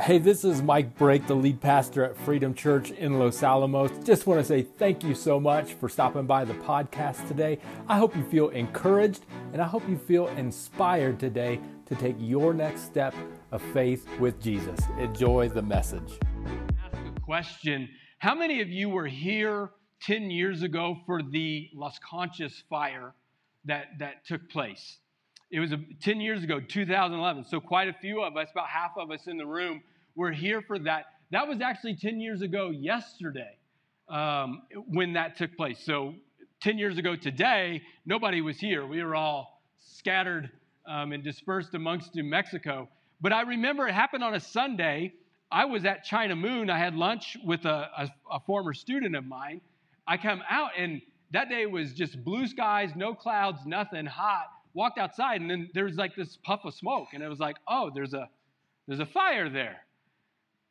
Hey, this is Mike Brake, the lead pastor at Freedom Church in Los Alamos. Just want to say thank you so much for stopping by the podcast today. I hope you feel encouraged and I hope you feel inspired today to take your next step of faith with Jesus. Enjoy the message. Ask a question. How many of you were here 10 years ago for the Las Conchas fire that, that took place? It was a, 10 years ago, 2011. So, quite a few of us, about half of us in the room, were here for that. That was actually 10 years ago yesterday um, when that took place. So, 10 years ago today, nobody was here. We were all scattered um, and dispersed amongst New Mexico. But I remember it happened on a Sunday. I was at China Moon. I had lunch with a, a, a former student of mine. I come out, and that day was just blue skies, no clouds, nothing, hot walked outside and then there was like this puff of smoke and it was like oh there's a there's a fire there.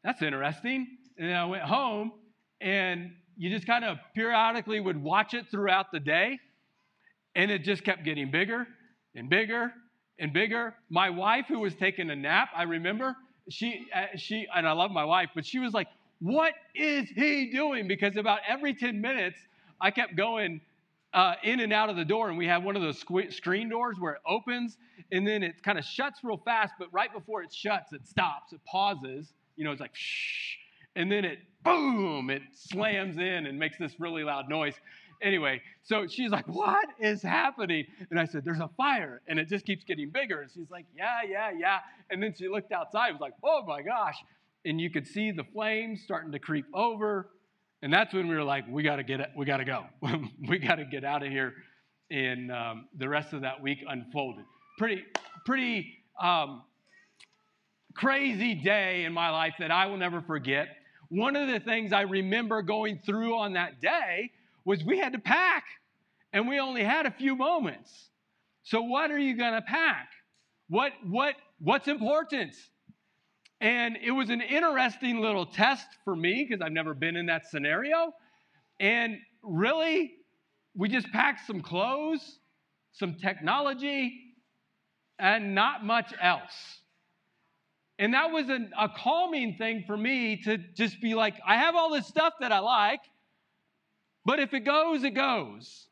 That's interesting. And then i went home and you just kind of periodically would watch it throughout the day and it just kept getting bigger and bigger and bigger. My wife who was taking a nap i remember she uh, she and i love my wife but she was like what is he doing? Because about every 10 minutes i kept going uh, in and out of the door, and we have one of those screen doors where it opens and then it kind of shuts real fast, but right before it shuts, it stops, it pauses. You know, it's like shh, and then it boom, it slams in and makes this really loud noise. Anyway, so she's like, What is happening? And I said, There's a fire, and it just keeps getting bigger. And she's like, Yeah, yeah, yeah. And then she looked outside, was like, Oh my gosh. And you could see the flames starting to creep over and that's when we were like, we got to get, we got to go. we got to get out of here. And um, the rest of that week unfolded. Pretty, pretty um, crazy day in my life that I will never forget. One of the things I remember going through on that day was we had to pack, and we only had a few moments. So what are you going to pack? What, what, what's important? And it was an interesting little test for me because I've never been in that scenario. And really, we just packed some clothes, some technology, and not much else. And that was an, a calming thing for me to just be like, I have all this stuff that I like, but if it goes, it goes.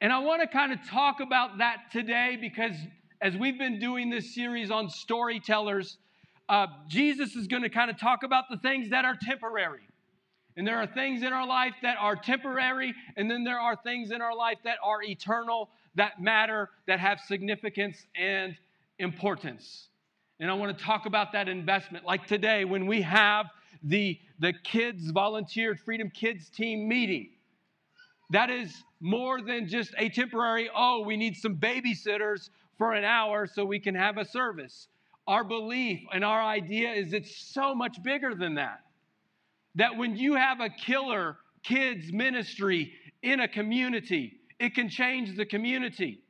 And I want to kind of talk about that today because as we've been doing this series on storytellers, uh, Jesus is going to kind of talk about the things that are temporary. And there are things in our life that are temporary, and then there are things in our life that are eternal, that matter, that have significance and importance. And I want to talk about that investment. Like today, when we have the, the kids volunteered Freedom Kids team meeting, that is more than just a temporary, oh, we need some babysitters for an hour so we can have a service. Our belief and our idea is it's so much bigger than that. That when you have a killer kids ministry in a community, it can change the community.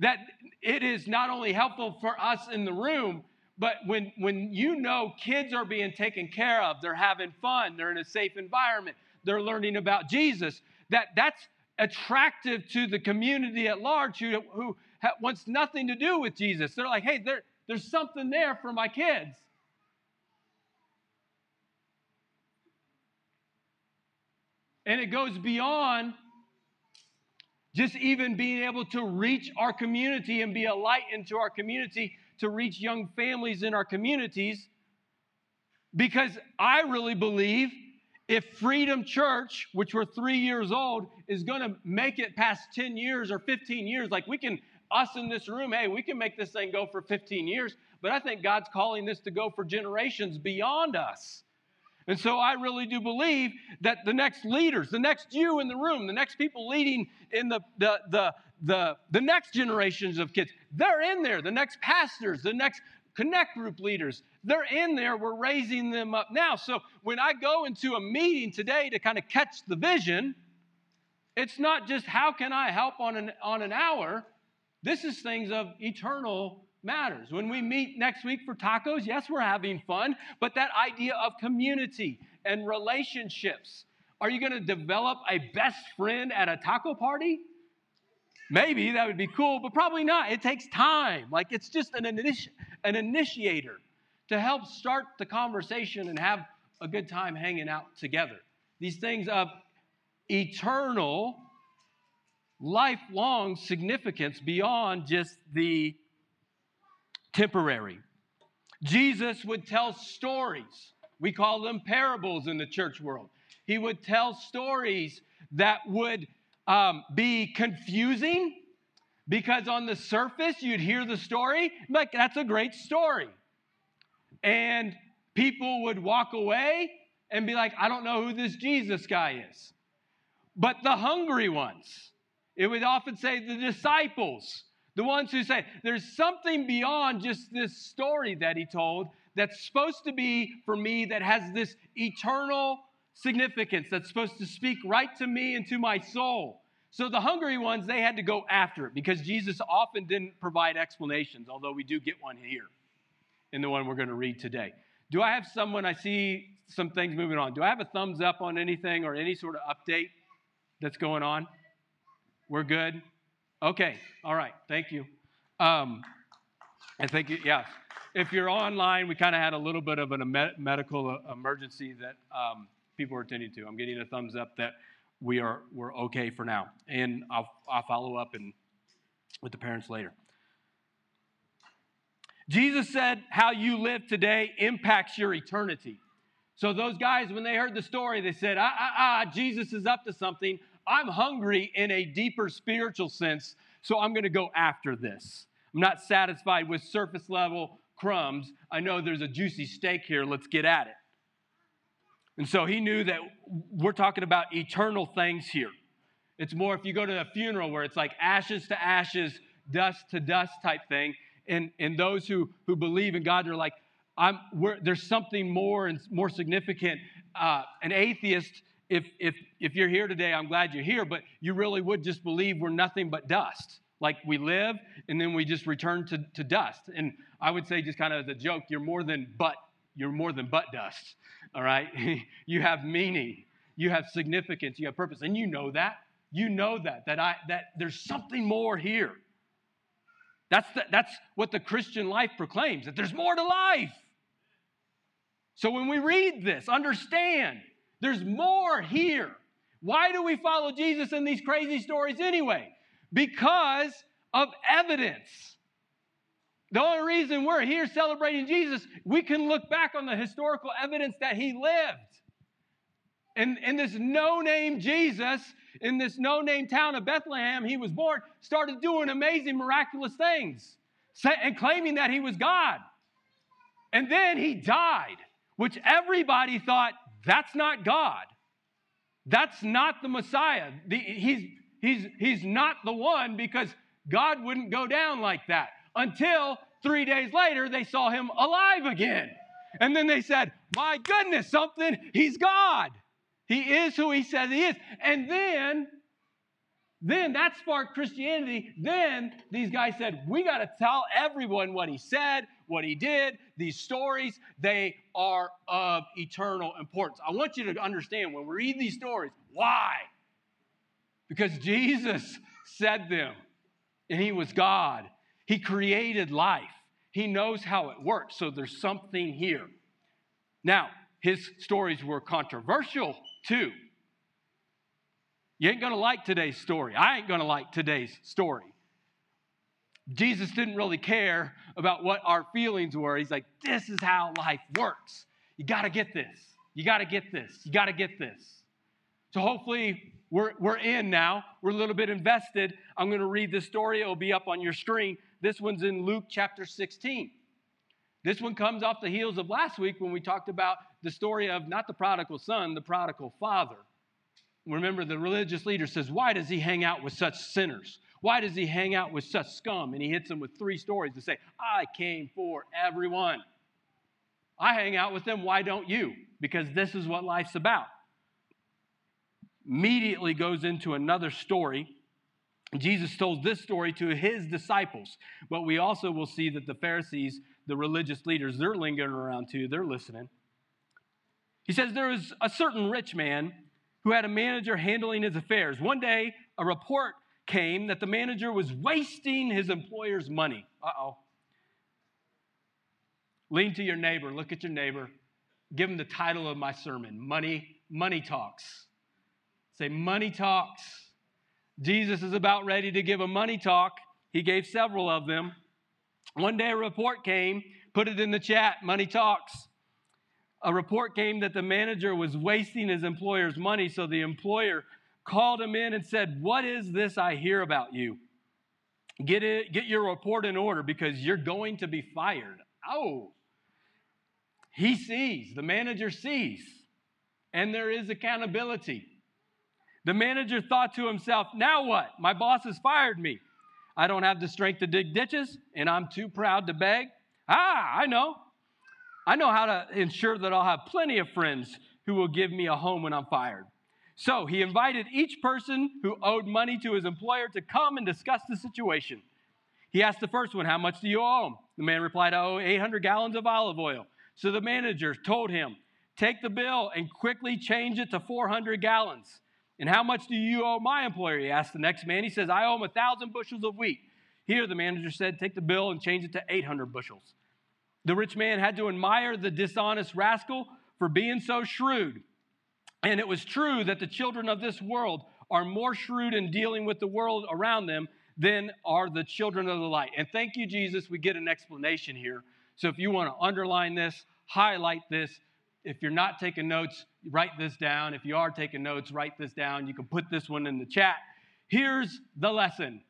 That it is not only helpful for us in the room, but when, when you know kids are being taken care of, they're having fun, they're in a safe environment, they're learning about Jesus, that that's attractive to the community at large who, who wants nothing to do with Jesus. They're like, hey, there, there's something there for my kids. And it goes beyond just even being able to reach our community and be a light into our community to reach young families in our communities. Because I really believe if Freedom Church, which we're three years old, is going to make it past 10 years or 15 years, like we can us in this room, hey, we can make this thing go for 15 years, but I think God's calling this to go for generations beyond us. And so I really do believe that the next leaders, the next you in the room, the next people leading in the, the, the, the, the next generations of kids, they're in there. The next pastors, the next connect group leaders, they're in there. We're raising them up now. So when I go into a meeting today to kind of catch the vision, it's not just how can I help on an, on an hour, this is things of eternal matters. When we meet next week for tacos, yes, we're having fun, but that idea of community and relationships. Are you going to develop a best friend at a taco party? Maybe that would be cool, but probably not. It takes time. Like it's just an, initi- an initiator to help start the conversation and have a good time hanging out together. These things of eternal, lifelong significance beyond just the temporary. Jesus would tell stories. We call them parables in the church world. He would tell stories that would um, be confusing because on the surface you'd hear the story, like that's a great story. And people would walk away and be like, I don't know who this Jesus guy is. But the hungry ones, it would often say the disciples, the ones who say, there's something beyond just this story that he told that's supposed to be for me that has this eternal significance that's supposed to speak right to me and to my soul. So the hungry ones, they had to go after it because Jesus often didn't provide explanations, although we do get one here in the one we're going to read today. Do I have someone, I see some things moving on. Do I have a thumbs up on anything or any sort of update that's going on? We're good? Okay, all right, thank you. Um, and thank you, yeah. If you're online, we kind of had a little bit of a medical uh, emergency that um, people are attending to. I'm getting a thumbs up that we are we're okay for now, and I'll I'll follow up and with the parents later. Jesus said, "How you live today impacts your eternity." So those guys, when they heard the story, they said, "Ah ah ah, Jesus is up to something. I'm hungry in a deeper spiritual sense, so I'm going to go after this. I'm not satisfied with surface level crumbs. I know there's a juicy steak here. Let's get at it." And so he knew that we're talking about eternal things here. It's more if you go to a funeral where it's like ashes to ashes, dust to dust type thing. And, and those who, who believe in God are like, I'm, there's something more and more significant. Uh, an atheist, if, if, if you're here today, I'm glad you're here, but you really would just believe we're nothing but dust. Like we live and then we just return to, to dust. And I would say, just kind of as a joke, you're more than but, you're more than butt dust all right? you have meaning, you have significance, you have purpose, and you know that. You know that, that, I, that there's something more here. That's, the, that's what the Christian life proclaims, that there's more to life. So when we read this, understand there's more here. Why do we follow Jesus in these crazy stories anyway? Because of evidence. The only reason we're here celebrating Jesus, we can look back on the historical evidence that he lived. And, and this no name Jesus, in this no name town of Bethlehem, he was born, started doing amazing, miraculous things and claiming that he was God. And then he died, which everybody thought that's not God. That's not the Messiah. The, he's, he's, he's not the one because God wouldn't go down like that until three days later they saw him alive again. And then they said, My goodness, something, he's God. He is who he says he is. And then, then that sparked Christianity. Then these guys said, We got to tell everyone what he said, what he did. These stories, they are of eternal importance. I want you to understand when we read these stories, why? Because Jesus said them, and he was God he created life. He knows how it works. So there's something here. Now, his stories were controversial too. You ain't gonna like today's story. I ain't gonna like today's story. Jesus didn't really care about what our feelings were. He's like, this is how life works. You gotta get this. You gotta get this. You gotta get this. So hopefully we're, we're in now. We're a little bit invested. I'm gonna read this story. It'll be up on your screen. This one's in Luke chapter 16. This one comes off the heels of last week when we talked about the story of not the prodigal son, the prodigal father. Remember, the religious leader says, Why does he hang out with such sinners? Why does he hang out with such scum? And he hits them with three stories to say, I came for everyone. I hang out with them. Why don't you? Because this is what life's about. Immediately goes into another story Jesus told this story to his disciples, but we also will see that the Pharisees, the religious leaders, they're lingering around too, they're listening. He says there was a certain rich man who had a manager handling his affairs. One day, a report came that the manager was wasting his employer's money. Uh oh. Lean to your neighbor, look at your neighbor, give him the title of my sermon Money, Money Talks. Say, Money Talks. Jesus is about ready to give a money talk. He gave several of them. One day a report came, put it in the chat, Money Talks. A report came that the manager was wasting his employer's money, so the employer called him in and said, What is this I hear about you? Get, it, get your report in order because you're going to be fired. Oh, he sees, the manager sees, and there is accountability. The manager thought to himself, Now what? My boss has fired me. I don't have the strength to dig ditches, and I'm too proud to beg. Ah, I know. I know how to ensure that I'll have plenty of friends who will give me a home when I'm fired. So he invited each person who owed money to his employer to come and discuss the situation. He asked the first one, How much do you owe him? The man replied, I owe 800 gallons of olive oil. So the manager told him, Take the bill and quickly change it to 400 gallons. And how much do you owe my employer? He asked the next man. He says, I owe him a thousand bushels of wheat. Here, the manager said, Take the bill and change it to 800 bushels. The rich man had to admire the dishonest rascal for being so shrewd. And it was true that the children of this world are more shrewd in dealing with the world around them than are the children of the light. And thank you, Jesus, we get an explanation here so if you want to underline this, highlight this. If you're not taking notes, write this down. If you are taking notes, write this down. You can put this one in the chat. Here's the lesson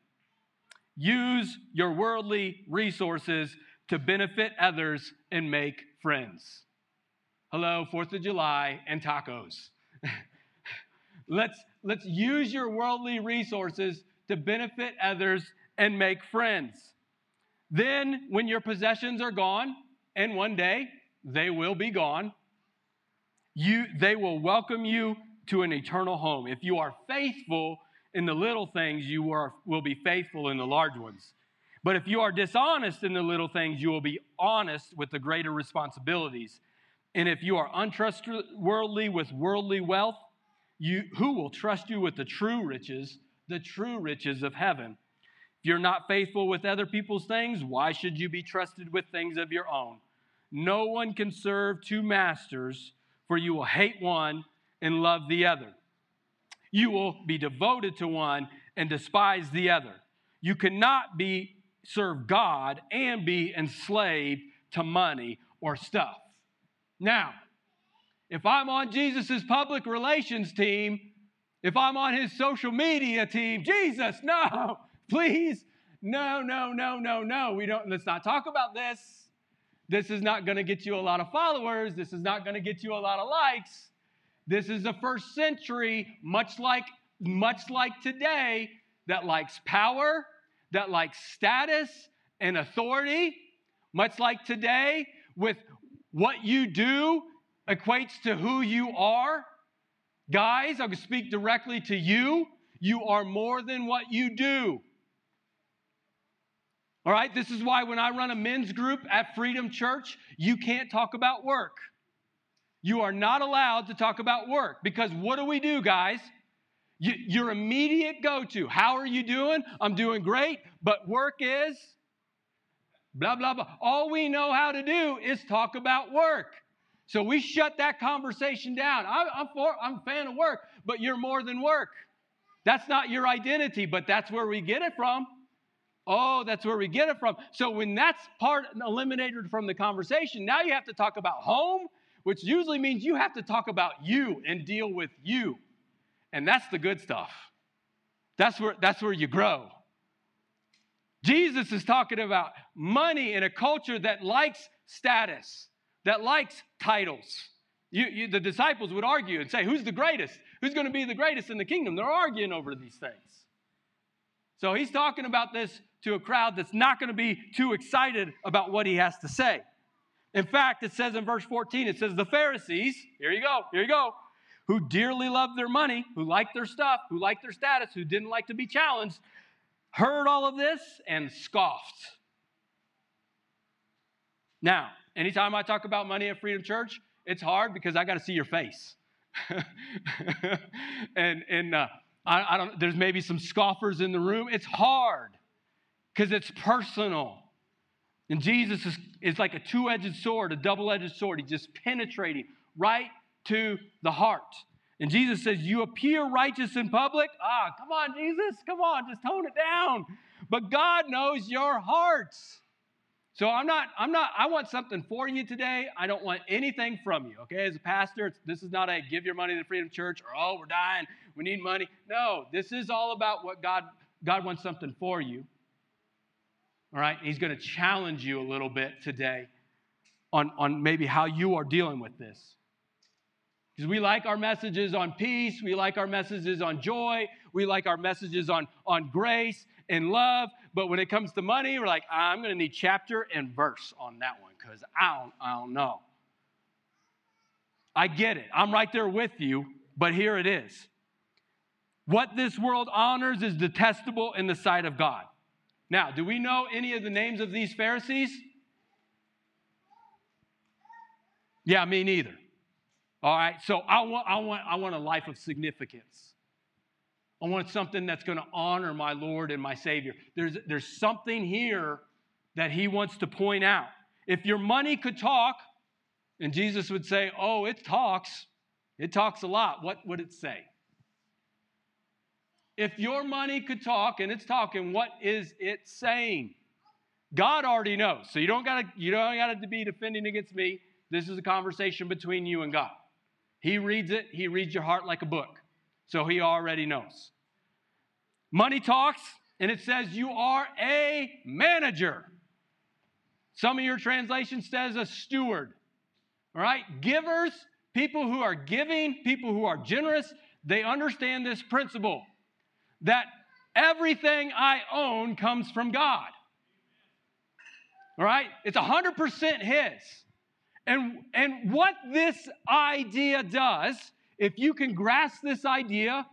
use your worldly resources to benefit others and make friends. Hello, 4th of July and tacos. let's, let's use your worldly resources to benefit others and make friends. Then, when your possessions are gone, and one day they will be gone, you, they will welcome you to an eternal home. If you are faithful in the little things, you are, will be faithful in the large ones. But if you are dishonest in the little things, you will be honest with the greater responsibilities. And if you are untrustworthy with worldly wealth, you, who will trust you with the true riches, the true riches of heaven? If you're not faithful with other people's things, why should you be trusted with things of your own? No one can serve two masters, for you will hate one and love the other. You will be devoted to one and despise the other. You cannot be serve God and be enslaved to money or stuff. Now, if I'm on Jesus' public relations team, if I'm on his social media team, Jesus, no, Please, no, no, no, no, no. We don't, let's not talk about this. This is not going to get you a lot of followers. This is not going to get you a lot of likes. This is the first century, much like, much like today, that likes power, that likes status and authority, much like today, with what you do equates to who you are. Guys, I can speak directly to you. You are more than what you do. All right, this is why when I run a men's group at Freedom Church, you can't talk about work. You are not allowed to talk about work because what do we do, guys? You, your immediate go to, how are you doing? I'm doing great, but work is blah, blah, blah. All we know how to do is talk about work. So we shut that conversation down. I, I'm, for, I'm a fan of work, but you're more than work. That's not your identity, but that's where we get it from. Oh, that's where we get it from. So when that's part eliminated from the conversation, now you have to talk about home, which usually means you have to talk about you and deal with you. And that's the good stuff. That's where, that's where you grow. Jesus is talking about money in a culture that likes status, that likes titles. You, you, the disciples would argue and say, Who's the greatest? Who's going to be the greatest in the kingdom? They're arguing over these things. So he's talking about this to a crowd that's not going to be too excited about what he has to say. In fact, it says in verse 14, it says, The Pharisees, here you go, here you go, who dearly loved their money, who liked their stuff, who liked their status, who didn't like to be challenged, heard all of this and scoffed. Now, anytime I talk about money at Freedom Church, it's hard because I got to see your face. and and uh, I, I don't, there's maybe some scoffers in the room. It's hard because it's personal. And Jesus is, is like a two edged sword, a double edged sword. He's just penetrating right to the heart. And Jesus says, You appear righteous in public. Ah, come on, Jesus, come on, just tone it down. But God knows your hearts. So I'm not, I'm not, I want something for you today. I don't want anything from you, okay? As a pastor, this is not a give your money to Freedom Church or oh, we're dying, we need money. No, this is all about what God, God wants something for you. All right? He's going to challenge you a little bit today on, on maybe how you are dealing with this. Because we like our messages on peace, we like our messages on joy, we like our messages on, on grace and love, but when it comes to money, we're like, I'm going to need chapter and verse on that one because I don't, I don't know. I get it. I'm right there with you, but here it is. What this world honors is detestable in the sight of God. Now, do we know any of the names of these Pharisees? Yeah, me neither. All right, so I want, I want, I want a life of significance. I want something that's going to honor my Lord and my Savior. There's, there's something here that He wants to point out. If your money could talk, and Jesus would say, Oh, it talks, it talks a lot, what would it say? If your money could talk and it's talking, what is it saying? God already knows. So you don't gotta, you don't gotta be defending against me. This is a conversation between you and God. He reads it, he reads your heart like a book. So he already knows. Money talks, and it says you are a manager. Some of your translation says a steward. All right? Givers, people who are giving, people who are generous, they understand this principle that everything I own comes from God. All right? It's 100% His. And, and what this idea does, if you can grasp this idea,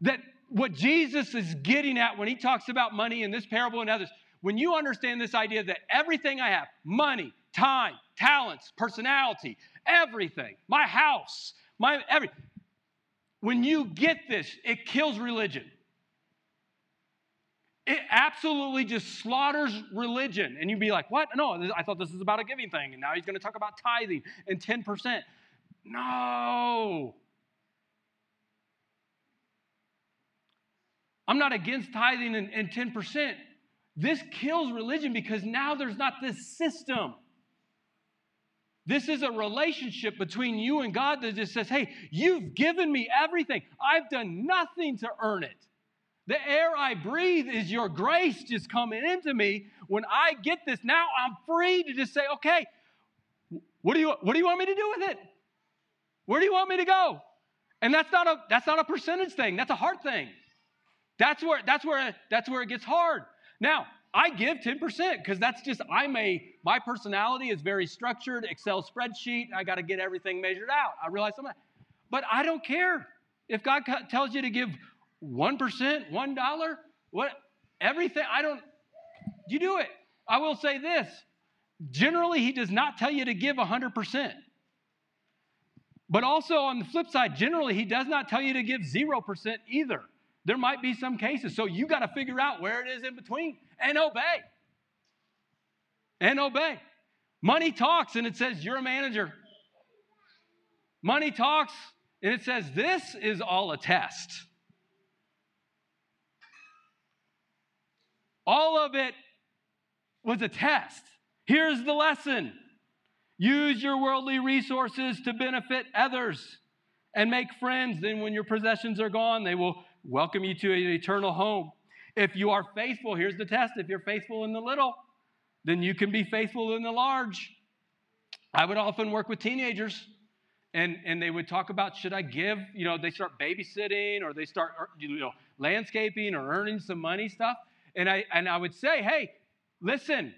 that what Jesus is getting at when he talks about money in this parable and others, when you understand this idea that everything I have money, time, talents, personality, everything, my house, my every when you get this, it kills religion. It absolutely just slaughters religion. And you'd be like, what? No, I thought this is about a giving thing. And now he's going to talk about tithing and 10%. No. I'm not against tithing and, and 10%. This kills religion because now there's not this system. This is a relationship between you and God that just says, hey, you've given me everything. I've done nothing to earn it. The air I breathe is your grace just coming into me. When I get this, now I'm free to just say, okay, what do you, what do you want me to do with it? Where do you want me to go? And that's not a, that's not a percentage thing. That's a heart thing. That's where, that's where, that's where it gets hard. Now, I give 10% because that's just, I'm a, my personality is very structured, Excel spreadsheet. I got to get everything measured out. I realize something. But I don't care. If God tells you to give 1%, $1, what, everything, I don't, you do it. I will say this generally, He does not tell you to give 100%. But also on the flip side, generally, He does not tell you to give 0% either. There might be some cases. So you got to figure out where it is in between and obey. And obey. Money talks and it says you're a manager. Money talks and it says this is all a test. All of it was a test. Here's the lesson use your worldly resources to benefit others and make friends. Then, when your possessions are gone, they will welcome you to an eternal home. If you are faithful, here's the test if you're faithful in the little, then you can be faithful in the large. I would often work with teenagers and, and they would talk about should I give, you know, they start babysitting or they start, you know, landscaping or earning some money stuff. And I, and I would say, hey, listen,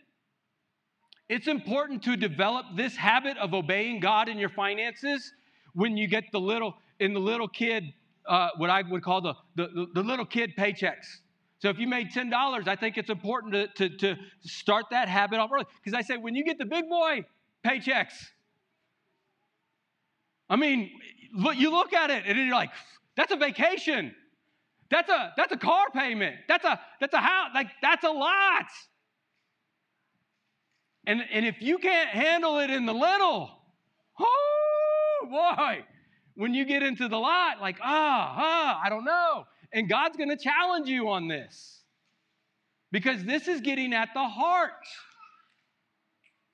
it's important to develop this habit of obeying God in your finances when you get the little, in the little kid uh, what I would call the, the, the little kid paychecks. So if you made $10, I think it's important to, to, to start that habit off early. Because I say, when you get the big boy paychecks, I mean, look, you look at it and you're like, that's a vacation. That's a that's a car payment. That's a that's a house. Like that's a lot. And, and if you can't handle it in the little, oh boy, when you get into the lot, like, ah, ah, I don't know. And God's going to challenge you on this because this is getting at the heart.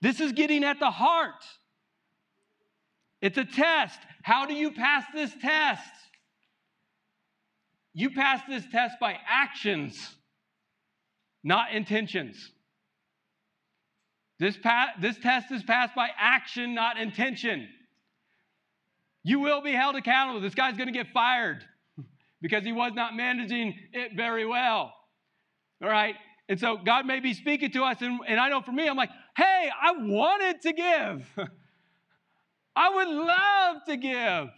This is getting at the heart. It's a test. How do you pass this test? You pass this test by actions, not intentions. This, pa- this test is passed by action, not intention. You will be held accountable. This guy's going to get fired because he was not managing it very well. All right? And so God may be speaking to us, and, and I know for me, I'm like, hey, I wanted to give. I would love to give.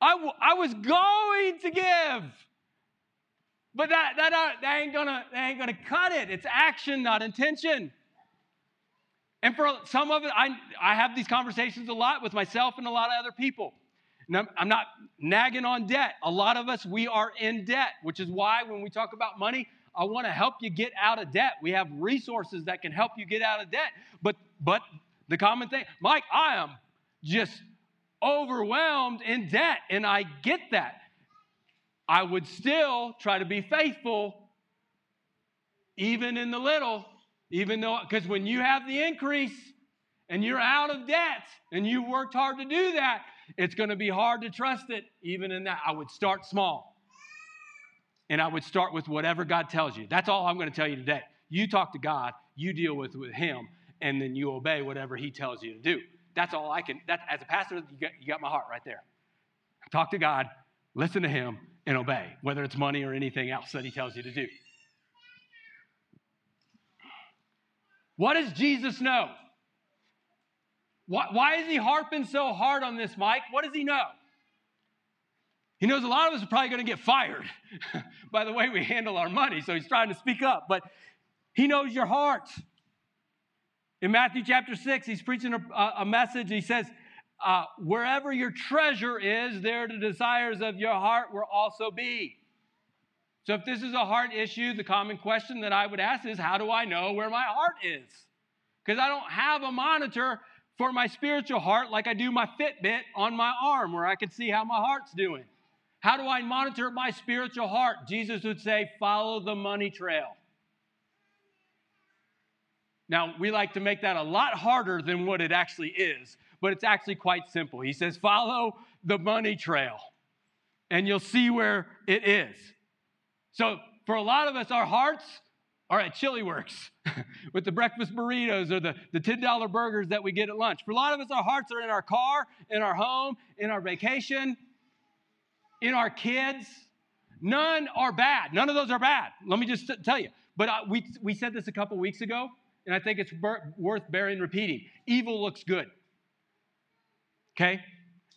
I, w- I was going to give. But that, that, uh, that, ain't gonna, that ain't gonna cut it. It's action, not intention. And for some of it, I, I have these conversations a lot with myself and a lot of other people. I'm, I'm not nagging on debt. A lot of us, we are in debt, which is why when we talk about money, I want to help you get out of debt. We have resources that can help you get out of debt. But, but the common thing, Mike, I am just overwhelmed in debt, and I get that. I would still try to be faithful, even in the little, even though, because when you have the increase and you're out of debt and you worked hard to do that, it's going to be hard to trust it, even in that. I would start small. And I would start with whatever God tells you. That's all I'm going to tell you today. You talk to God, you deal with, with Him, and then you obey whatever He tells you to do. That's all I can. That, as a pastor, you got, you got my heart right there. Talk to God, listen to Him, and obey, whether it's money or anything else that He tells you to do. What does Jesus know? Why, why is he harping so hard on this, Mike? What does he know? He knows a lot of us are probably going to get fired by the way we handle our money, so he's trying to speak up, but he knows your heart. In Matthew chapter 6, he's preaching a, a message. He says, uh, Wherever your treasure is, there the desires of your heart will also be. So, if this is a heart issue, the common question that I would ask is how do I know where my heart is? Because I don't have a monitor for my spiritual heart like I do my Fitbit on my arm where I can see how my heart's doing. How do I monitor my spiritual heart? Jesus would say, follow the money trail. Now, we like to make that a lot harder than what it actually is, but it's actually quite simple. He says, follow the money trail, and you'll see where it is. So for a lot of us, our hearts are at Chili Works with the breakfast burritos or the, the $10 burgers that we get at lunch. For a lot of us, our hearts are in our car, in our home, in our vacation, in our kids. None are bad. None of those are bad. Let me just tell you. But uh, we, we said this a couple weeks ago, and I think it's worth bearing repeating. Evil looks good. Okay?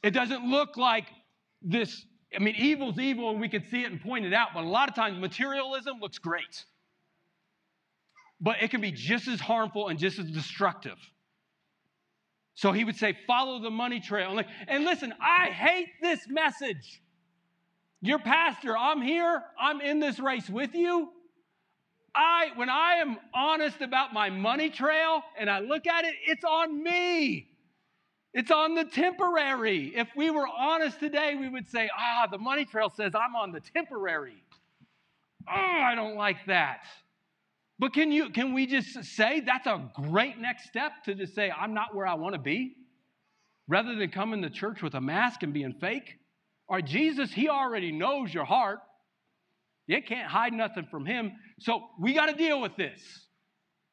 It doesn't look like this I mean, evil's evil and we can see it and point it out, but a lot of times materialism looks great. But it can be just as harmful and just as destructive. So he would say, follow the money trail. And listen, I hate this message. Your pastor, I'm here, I'm in this race with you. I, when I am honest about my money trail and I look at it, it's on me. It's on the temporary. If we were honest today, we would say, ah, the money trail says I'm on the temporary. Oh, I don't like that. But can you can we just say that's a great next step to just say I'm not where I want to be? Rather than coming to church with a mask and being fake? Or Jesus, he already knows your heart. You can't hide nothing from him. So we got to deal with this.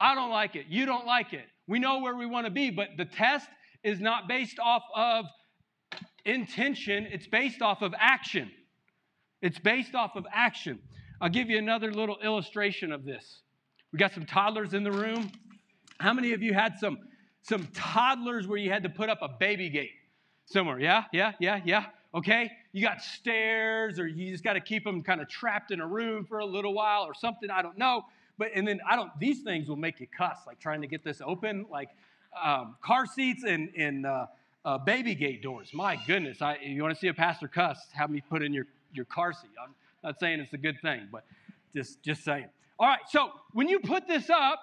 I don't like it. You don't like it. We know where we want to be, but the test is not based off of intention, it's based off of action. It's based off of action. I'll give you another little illustration of this. We got some toddlers in the room. How many of you had some, some toddlers where you had to put up a baby gate somewhere? Yeah, yeah, yeah, yeah. Okay? You got stairs, or you just got to keep them kind of trapped in a room for a little while or something. I don't know. But, and then I don't, these things will make you cuss, like trying to get this open. Like, um, car seats and, and uh, uh, baby gate doors. My goodness, I, you want to see a pastor cuss, have me put in your, your car seat. I'm Not saying it's a good thing, but just, just saying. All right, so when you put this up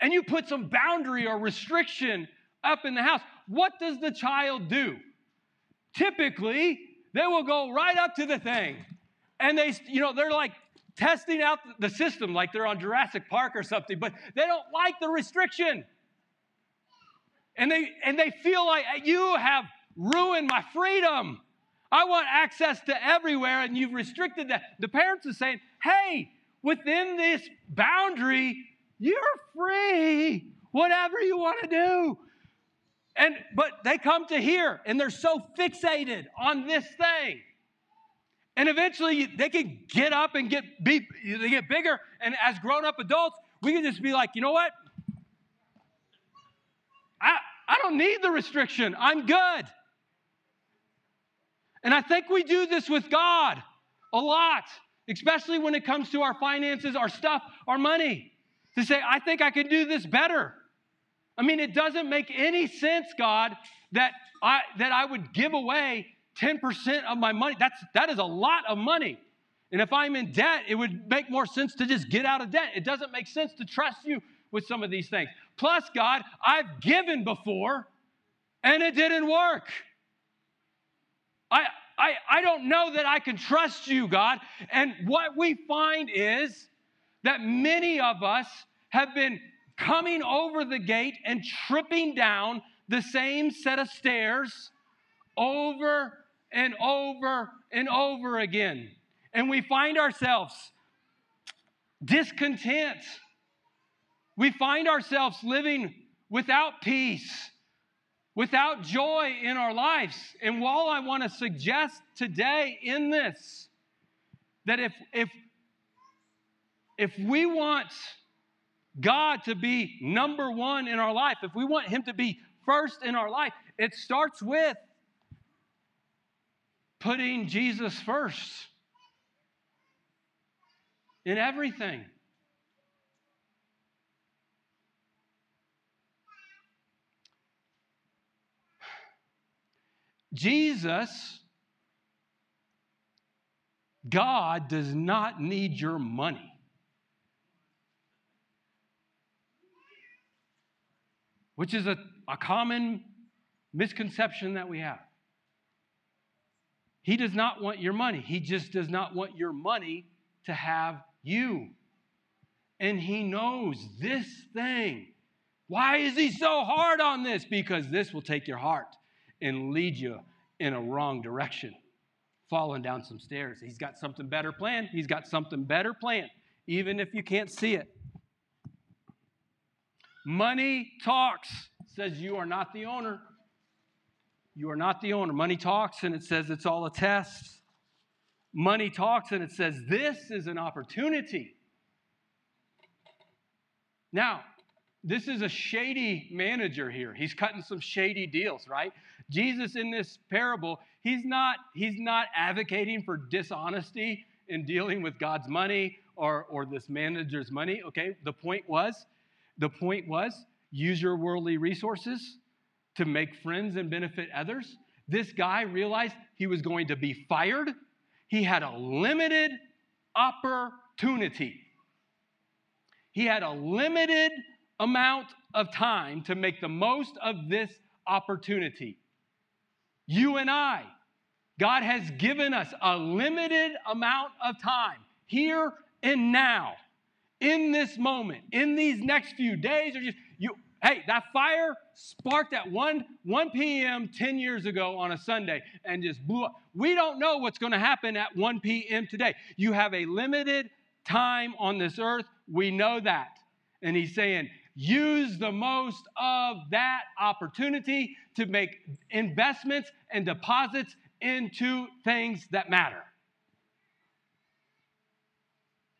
and you put some boundary or restriction up in the house, what does the child do? Typically, they will go right up to the thing and they, you know, they're like testing out the system like they're on Jurassic Park or something, but they don't like the restriction. And they and they feel like you have ruined my freedom. I want access to everywhere, and you've restricted that. The parents are saying, hey, within this boundary, you're free. Whatever you want to do. And but they come to here and they're so fixated on this thing. And eventually they can get up and get be, they get bigger. And as grown-up adults, we can just be like, you know what? I, I don't need the restriction. I'm good. And I think we do this with God a lot, especially when it comes to our finances, our stuff, our money. To say, I think I can do this better. I mean, it doesn't make any sense, God, that I that I would give away 10% of my money. That's that is a lot of money. And if I'm in debt, it would make more sense to just get out of debt. It doesn't make sense to trust you with some of these things. Plus, God, I've given before and it didn't work. I, I, I don't know that I can trust you, God. And what we find is that many of us have been coming over the gate and tripping down the same set of stairs over and over and over again. And we find ourselves discontent. We find ourselves living without peace without joy in our lives. And while I want to suggest today in this that if if if we want God to be number 1 in our life, if we want him to be first in our life, it starts with putting Jesus first in everything. Jesus, God does not need your money. Which is a, a common misconception that we have. He does not want your money. He just does not want your money to have you. And he knows this thing. Why is he so hard on this? Because this will take your heart and lead you in a wrong direction, falling down some stairs. He's got something better planned. He's got something better planned, even if you can't see it. Money talks, says you are not the owner. You are not the owner. Money talks and it says it's all a test. Money talks and it says this is an opportunity. Now, this is a shady manager here. He's cutting some shady deals, right? Jesus in this parable, he's not he's not advocating for dishonesty in dealing with God's money or or this manager's money, okay? The point was the point was use your worldly resources to make friends and benefit others. This guy realized he was going to be fired. He had a limited opportunity. He had a limited amount of time to make the most of this opportunity. You and I, God has given us a limited amount of time here and now, in this moment, in these next few days, or just you. Hey, that fire sparked at 1, 1 p.m. 10 years ago on a Sunday and just blew up. We don't know what's going to happen at 1 p.m. today. You have a limited time on this earth. We know that. And he's saying, use the most of that opportunity to make investments and deposits into things that matter.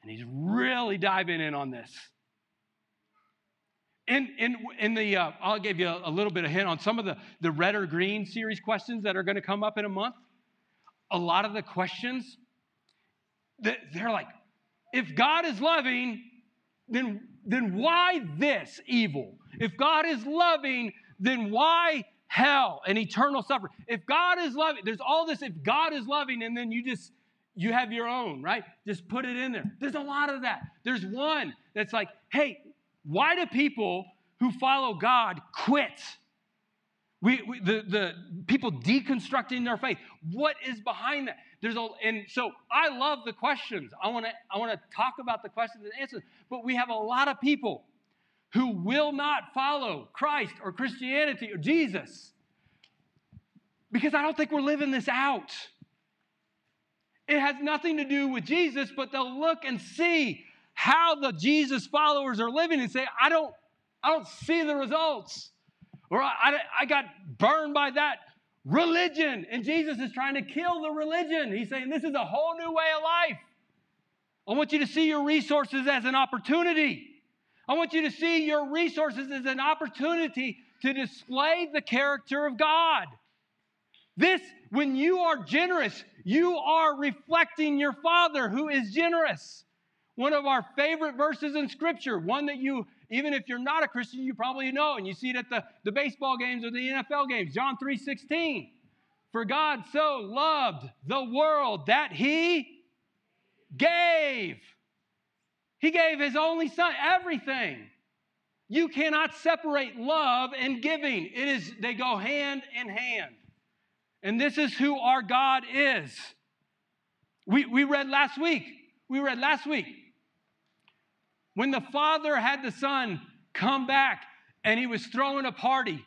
And he's really diving in on this. In, in, in the, uh, I'll give you a, a, little bit of hint on some of the, the red or green series questions that are going to come up in a month. A lot of the questions, they're like, if God is loving, then, then why this evil? If God is loving, then why hell and eternal suffering? If God is loving, there's all this, if God is loving, and then you just, you have your own, right? Just put it in there. There's a lot of that. There's one that's like, hey, why do people who follow God quit? We, we, the, the people deconstructing their faith. What is behind that? There's a, and so I love the questions. I want to I want to talk about the questions and answers. But we have a lot of people who will not follow Christ or Christianity or Jesus because I don't think we're living this out. It has nothing to do with Jesus, but they'll look and see how the Jesus followers are living and say, I don't, I don't see the results. Or I, I, got burned by that religion. And Jesus is trying to kill the religion. He's saying, This is a whole new way of life. I want you to see your resources as an opportunity. I want you to see your resources as an opportunity to display the character of God. This, when you are generous, you are reflecting your Father who is generous. One of our favorite verses in Scripture, one that you, even if you're not a Christian, you probably know, and you see it at the, the baseball games or the NFL games, John 3 16. For God so loved the world that he gave. He gave his only son everything. You cannot separate love and giving. It is they go hand in hand. And this is who our God is. We, we read last week. We read last week when the father had the son come back and he was throwing a party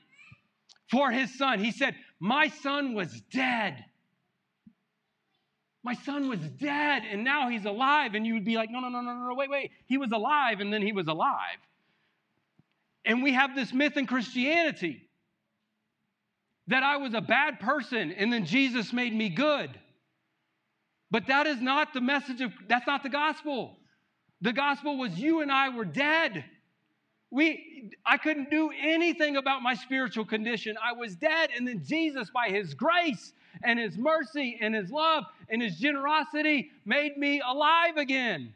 for his son, he said, My son was dead. My son was dead and now he's alive. And you would be like, No, no, no, no, no, wait, wait. He was alive and then he was alive. And we have this myth in Christianity that I was a bad person and then Jesus made me good. But that is not the message of, that's not the gospel. The gospel was you and I were dead. We, I couldn't do anything about my spiritual condition. I was dead, and then Jesus, by his grace and his mercy and his love and his generosity, made me alive again.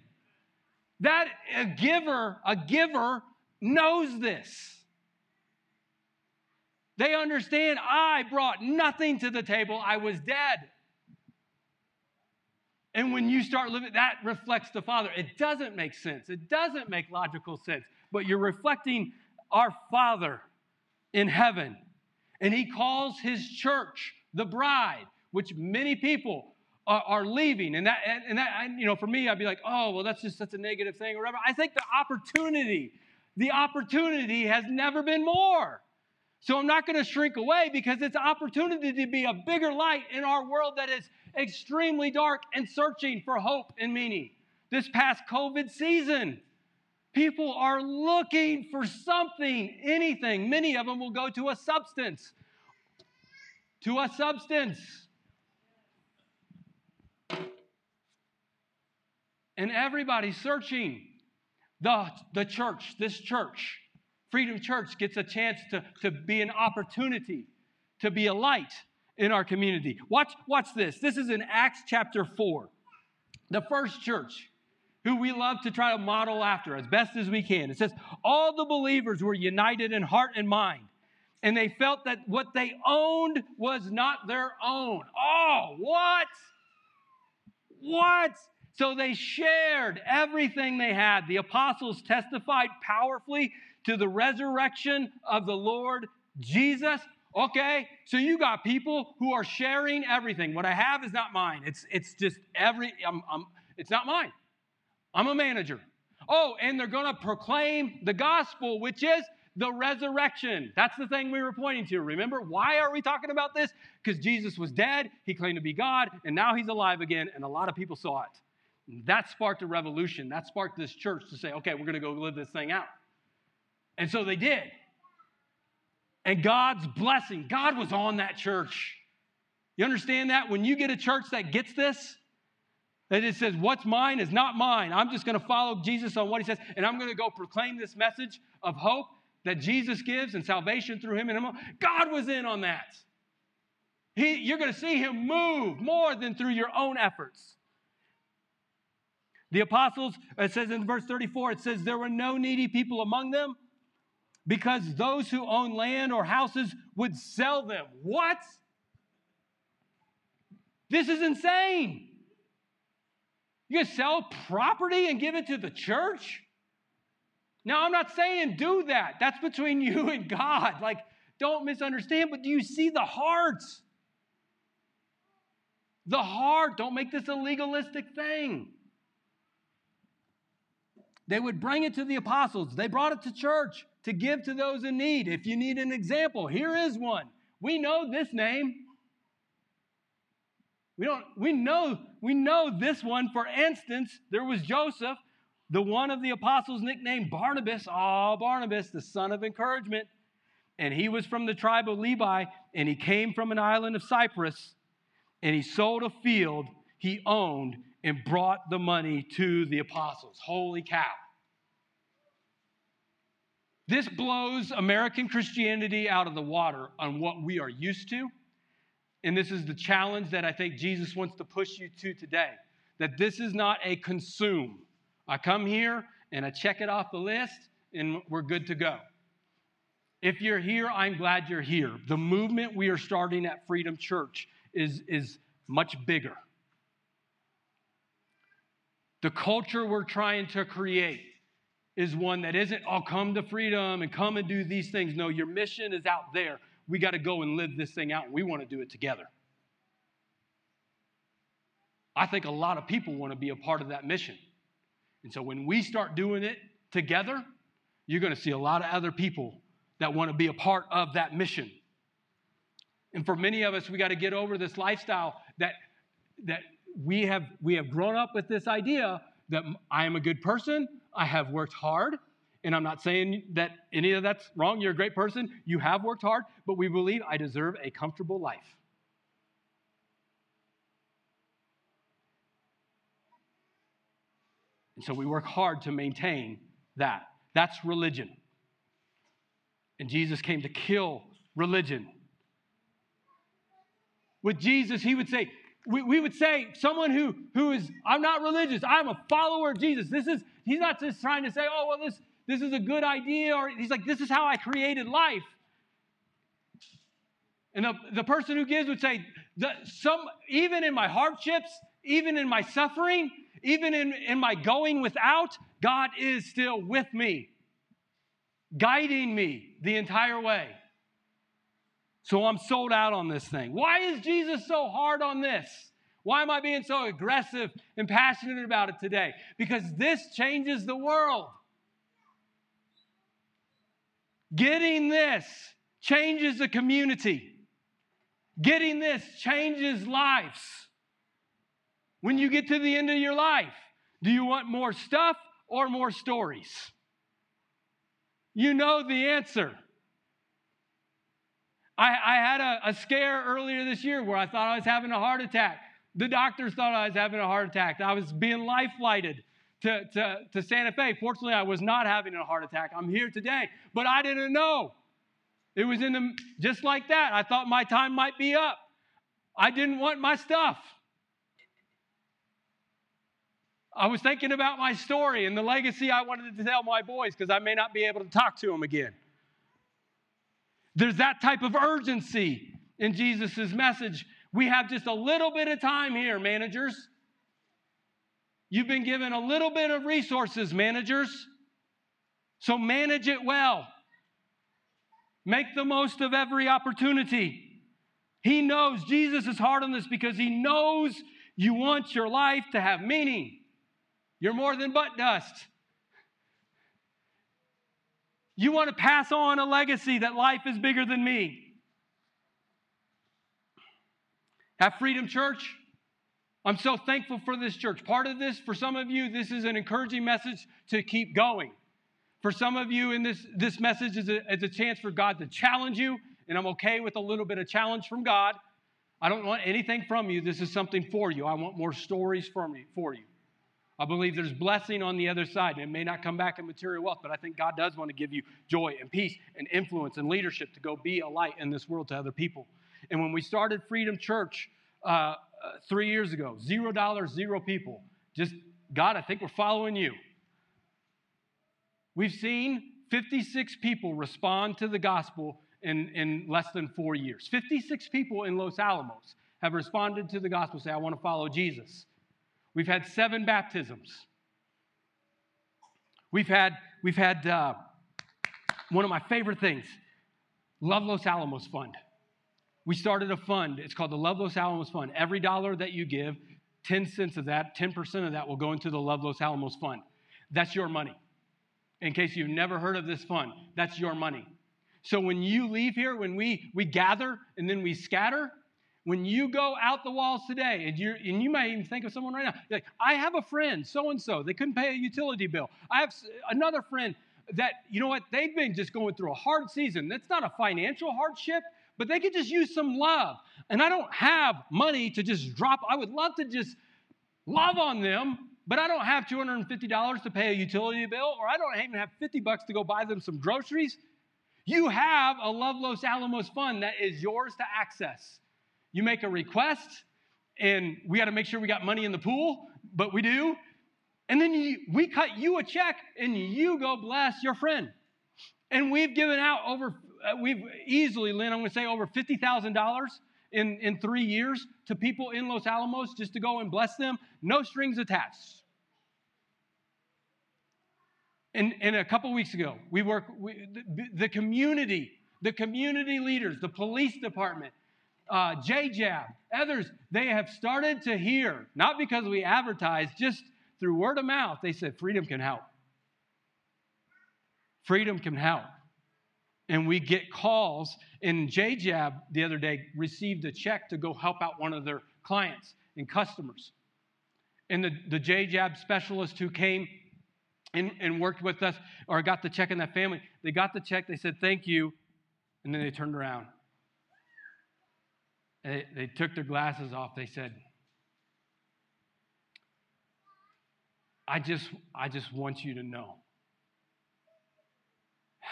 That a giver, a giver knows this. They understand I brought nothing to the table. I was dead. And when you start living, that reflects the Father. It doesn't make sense. It doesn't make logical sense, but you're reflecting our Father in heaven. And He calls His church the bride, which many people are, are leaving. And that, and that, you know, for me, I'd be like, oh, well, that's just such a negative thing or whatever. I think the opportunity, the opportunity has never been more. So I'm not going to shrink away because it's opportunity to be a bigger light in our world that is extremely dark and searching for hope and meaning. This past COVID season, people are looking for something, anything. Many of them will go to a substance. To a substance. And everybody's searching. The, the church, this church, Freedom Church gets a chance to, to be an opportunity, to be a light in our community. Watch, watch this. This is in Acts chapter 4. The first church who we love to try to model after as best as we can. It says, All the believers were united in heart and mind, and they felt that what they owned was not their own. Oh, what? What? So they shared everything they had. The apostles testified powerfully to the resurrection of the Lord Jesus. Okay, so you got people who are sharing everything. What I have is not mine. It's it's just every. I'm, I'm, it's not mine. I'm a manager. Oh, and they're going to proclaim the gospel, which is the resurrection. That's the thing we were pointing to. Remember, why are we talking about this? Because Jesus was dead, he claimed to be God, and now he's alive again, and a lot of people saw it. That sparked a revolution. That sparked this church to say, okay, we're going to go live this thing out. And so they did. And God's blessing, God was on that church. You understand that? When you get a church that gets this, that it says, What's mine is not mine. I'm just going to follow Jesus on what he says, and I'm going to go proclaim this message of hope that Jesus gives and salvation through him and him. God was in on that. He, you're going to see him move more than through your own efforts. The apostles, it says in verse 34, it says, There were no needy people among them because those who own land or houses would sell them. What? This is insane. You sell property and give it to the church? Now, I'm not saying do that. That's between you and God. Like, don't misunderstand, but do you see the hearts? The heart. Don't make this a legalistic thing. They would bring it to the apostles. They brought it to church to give to those in need. If you need an example, here is one. We know this name. We don't we know we know this one for instance, there was Joseph, the one of the apostles nicknamed Barnabas, oh Barnabas, the son of encouragement. And he was from the tribe of Levi and he came from an island of Cyprus and he sold a field he owned and brought the money to the apostles. Holy cow. This blows American Christianity out of the water on what we are used to. And this is the challenge that I think Jesus wants to push you to today that this is not a consume. I come here and I check it off the list and we're good to go. If you're here, I'm glad you're here. The movement we are starting at Freedom Church is, is much bigger. The culture we're trying to create is one that isn't, oh, come to freedom and come and do these things. No, your mission is out there. We got to go and live this thing out. We want to do it together. I think a lot of people want to be a part of that mission. And so when we start doing it together, you're going to see a lot of other people that want to be a part of that mission. And for many of us, we got to get over this lifestyle that, that we, have, we have grown up with this idea that I am a good person, I have worked hard, and I'm not saying that any of that's wrong. You're a great person. You have worked hard, but we believe I deserve a comfortable life. And so we work hard to maintain that. That's religion. And Jesus came to kill religion. With Jesus, he would say, we, we would say someone who, who is, I'm not religious, I'm a follower of Jesus. This is, he's not just trying to say, oh, well, this, this is a good idea, or he's like, this is how I created life. And the, the person who gives would say, some, even in my hardships, even in my suffering, even in, in my going without, God is still with me, guiding me the entire way. So I'm sold out on this thing. Why is Jesus so hard on this? Why am I being so aggressive and passionate about it today? Because this changes the world. Getting this changes the community. Getting this changes lives. When you get to the end of your life, do you want more stuff or more stories? You know the answer. I, I had a, a scare earlier this year where I thought I was having a heart attack. The doctors thought I was having a heart attack. I was being life flighted to, to, to Santa Fe. Fortunately, I was not having a heart attack. I'm here today, but I didn't know. It was in the, just like that. I thought my time might be up. I didn't want my stuff. I was thinking about my story and the legacy I wanted to tell my boys because I may not be able to talk to them again. There's that type of urgency in Jesus' message. We have just a little bit of time here, managers. You've been given a little bit of resources, managers. So manage it well. Make the most of every opportunity. He knows, Jesus is hard on this because he knows you want your life to have meaning. You're more than butt dust. You want to pass on a legacy that life is bigger than me. At Freedom Church, I'm so thankful for this church. Part of this, for some of you, this is an encouraging message to keep going. For some of you, in this, this message is a, is a chance for God to challenge you, and I'm okay with a little bit of challenge from God. I don't want anything from you. This is something for you. I want more stories from you, for you. I believe there's blessing on the other side. And it may not come back in material wealth, but I think God does want to give you joy and peace and influence and leadership to go be a light in this world to other people. And when we started Freedom Church uh, uh, three years ago, zero dollars, zero people, just God, I think we're following you. We've seen 56 people respond to the gospel in, in less than four years. 56 people in Los Alamos have responded to the gospel, say, I want to follow Jesus. We've had seven baptisms. We've had, we've had uh, one of my favorite things Love Los Alamos Fund. We started a fund. It's called the Love Los Alamos Fund. Every dollar that you give, 10 cents of that, 10% of that will go into the Love Los Alamos Fund. That's your money. In case you've never heard of this fund, that's your money. So when you leave here, when we, we gather and then we scatter, when you go out the walls today, and, you and you might even think of someone right now, like, I have a friend, so and so, they couldn't pay a utility bill. I have another friend that, you know what, they've been just going through a hard season. That's not a financial hardship, but they could just use some love. And I don't have money to just drop. I would love to just love on them, but I don't have $250 to pay a utility bill, or I don't even have 50 bucks to go buy them some groceries. You have a Love Los Alamos fund that is yours to access. You make a request, and we got to make sure we got money in the pool, but we do. And then you, we cut you a check, and you go bless your friend. And we've given out over we've easily, Lynn, I'm going to say over $50,000 in, in three years to people in Los Alamos just to go and bless them. No strings attached. And, and a couple weeks ago, we work, we, the, the, community, the community leaders, the police department, uh, JJAB, others, they have started to hear, not because we advertise, just through word of mouth, they said, freedom can help. Freedom can help and we get calls. And JJAB the other day received a check to go help out one of their clients and customers. And the, the JJAB specialist who came and, and worked with us or got the check in that family, they got the check, they said, Thank you. And then they turned around. They, they took their glasses off. They said, I just, I just want you to know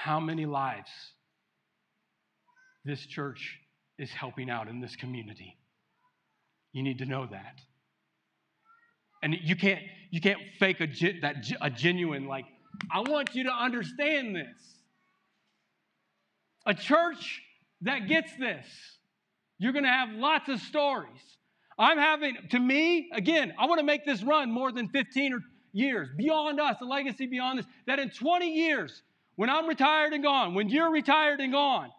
how many lives this church is helping out in this community. You need to know that. And you can't you can't fake a that a genuine like I want you to understand this. A church that gets this, you're going to have lots of stories. I'm having to me again, I want to make this run more than 15 or years, beyond us, a legacy beyond this that in 20 years when I'm retired and gone, when you're retired and gone,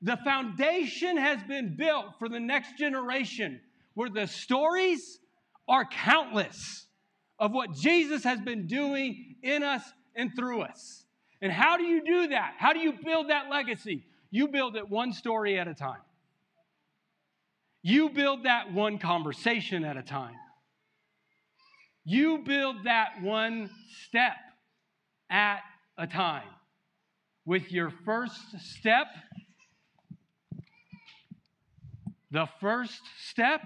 the foundation has been built for the next generation where the stories are countless of what Jesus has been doing in us and through us. And how do you do that? How do you build that legacy? You build it one story at a time. You build that one conversation at a time. You build that one step at a time. With your first step, the first step,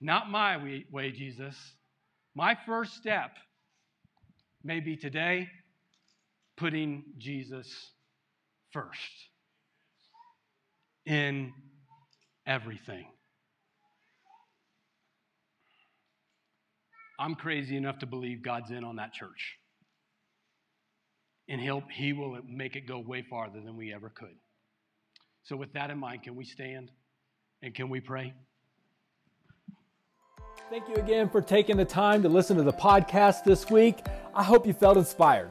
not my way, Jesus. My first step may be today putting Jesus first in everything. I'm crazy enough to believe God's in on that church. And he'll, he will make it go way farther than we ever could. So, with that in mind, can we stand and can we pray? Thank you again for taking the time to listen to the podcast this week. I hope you felt inspired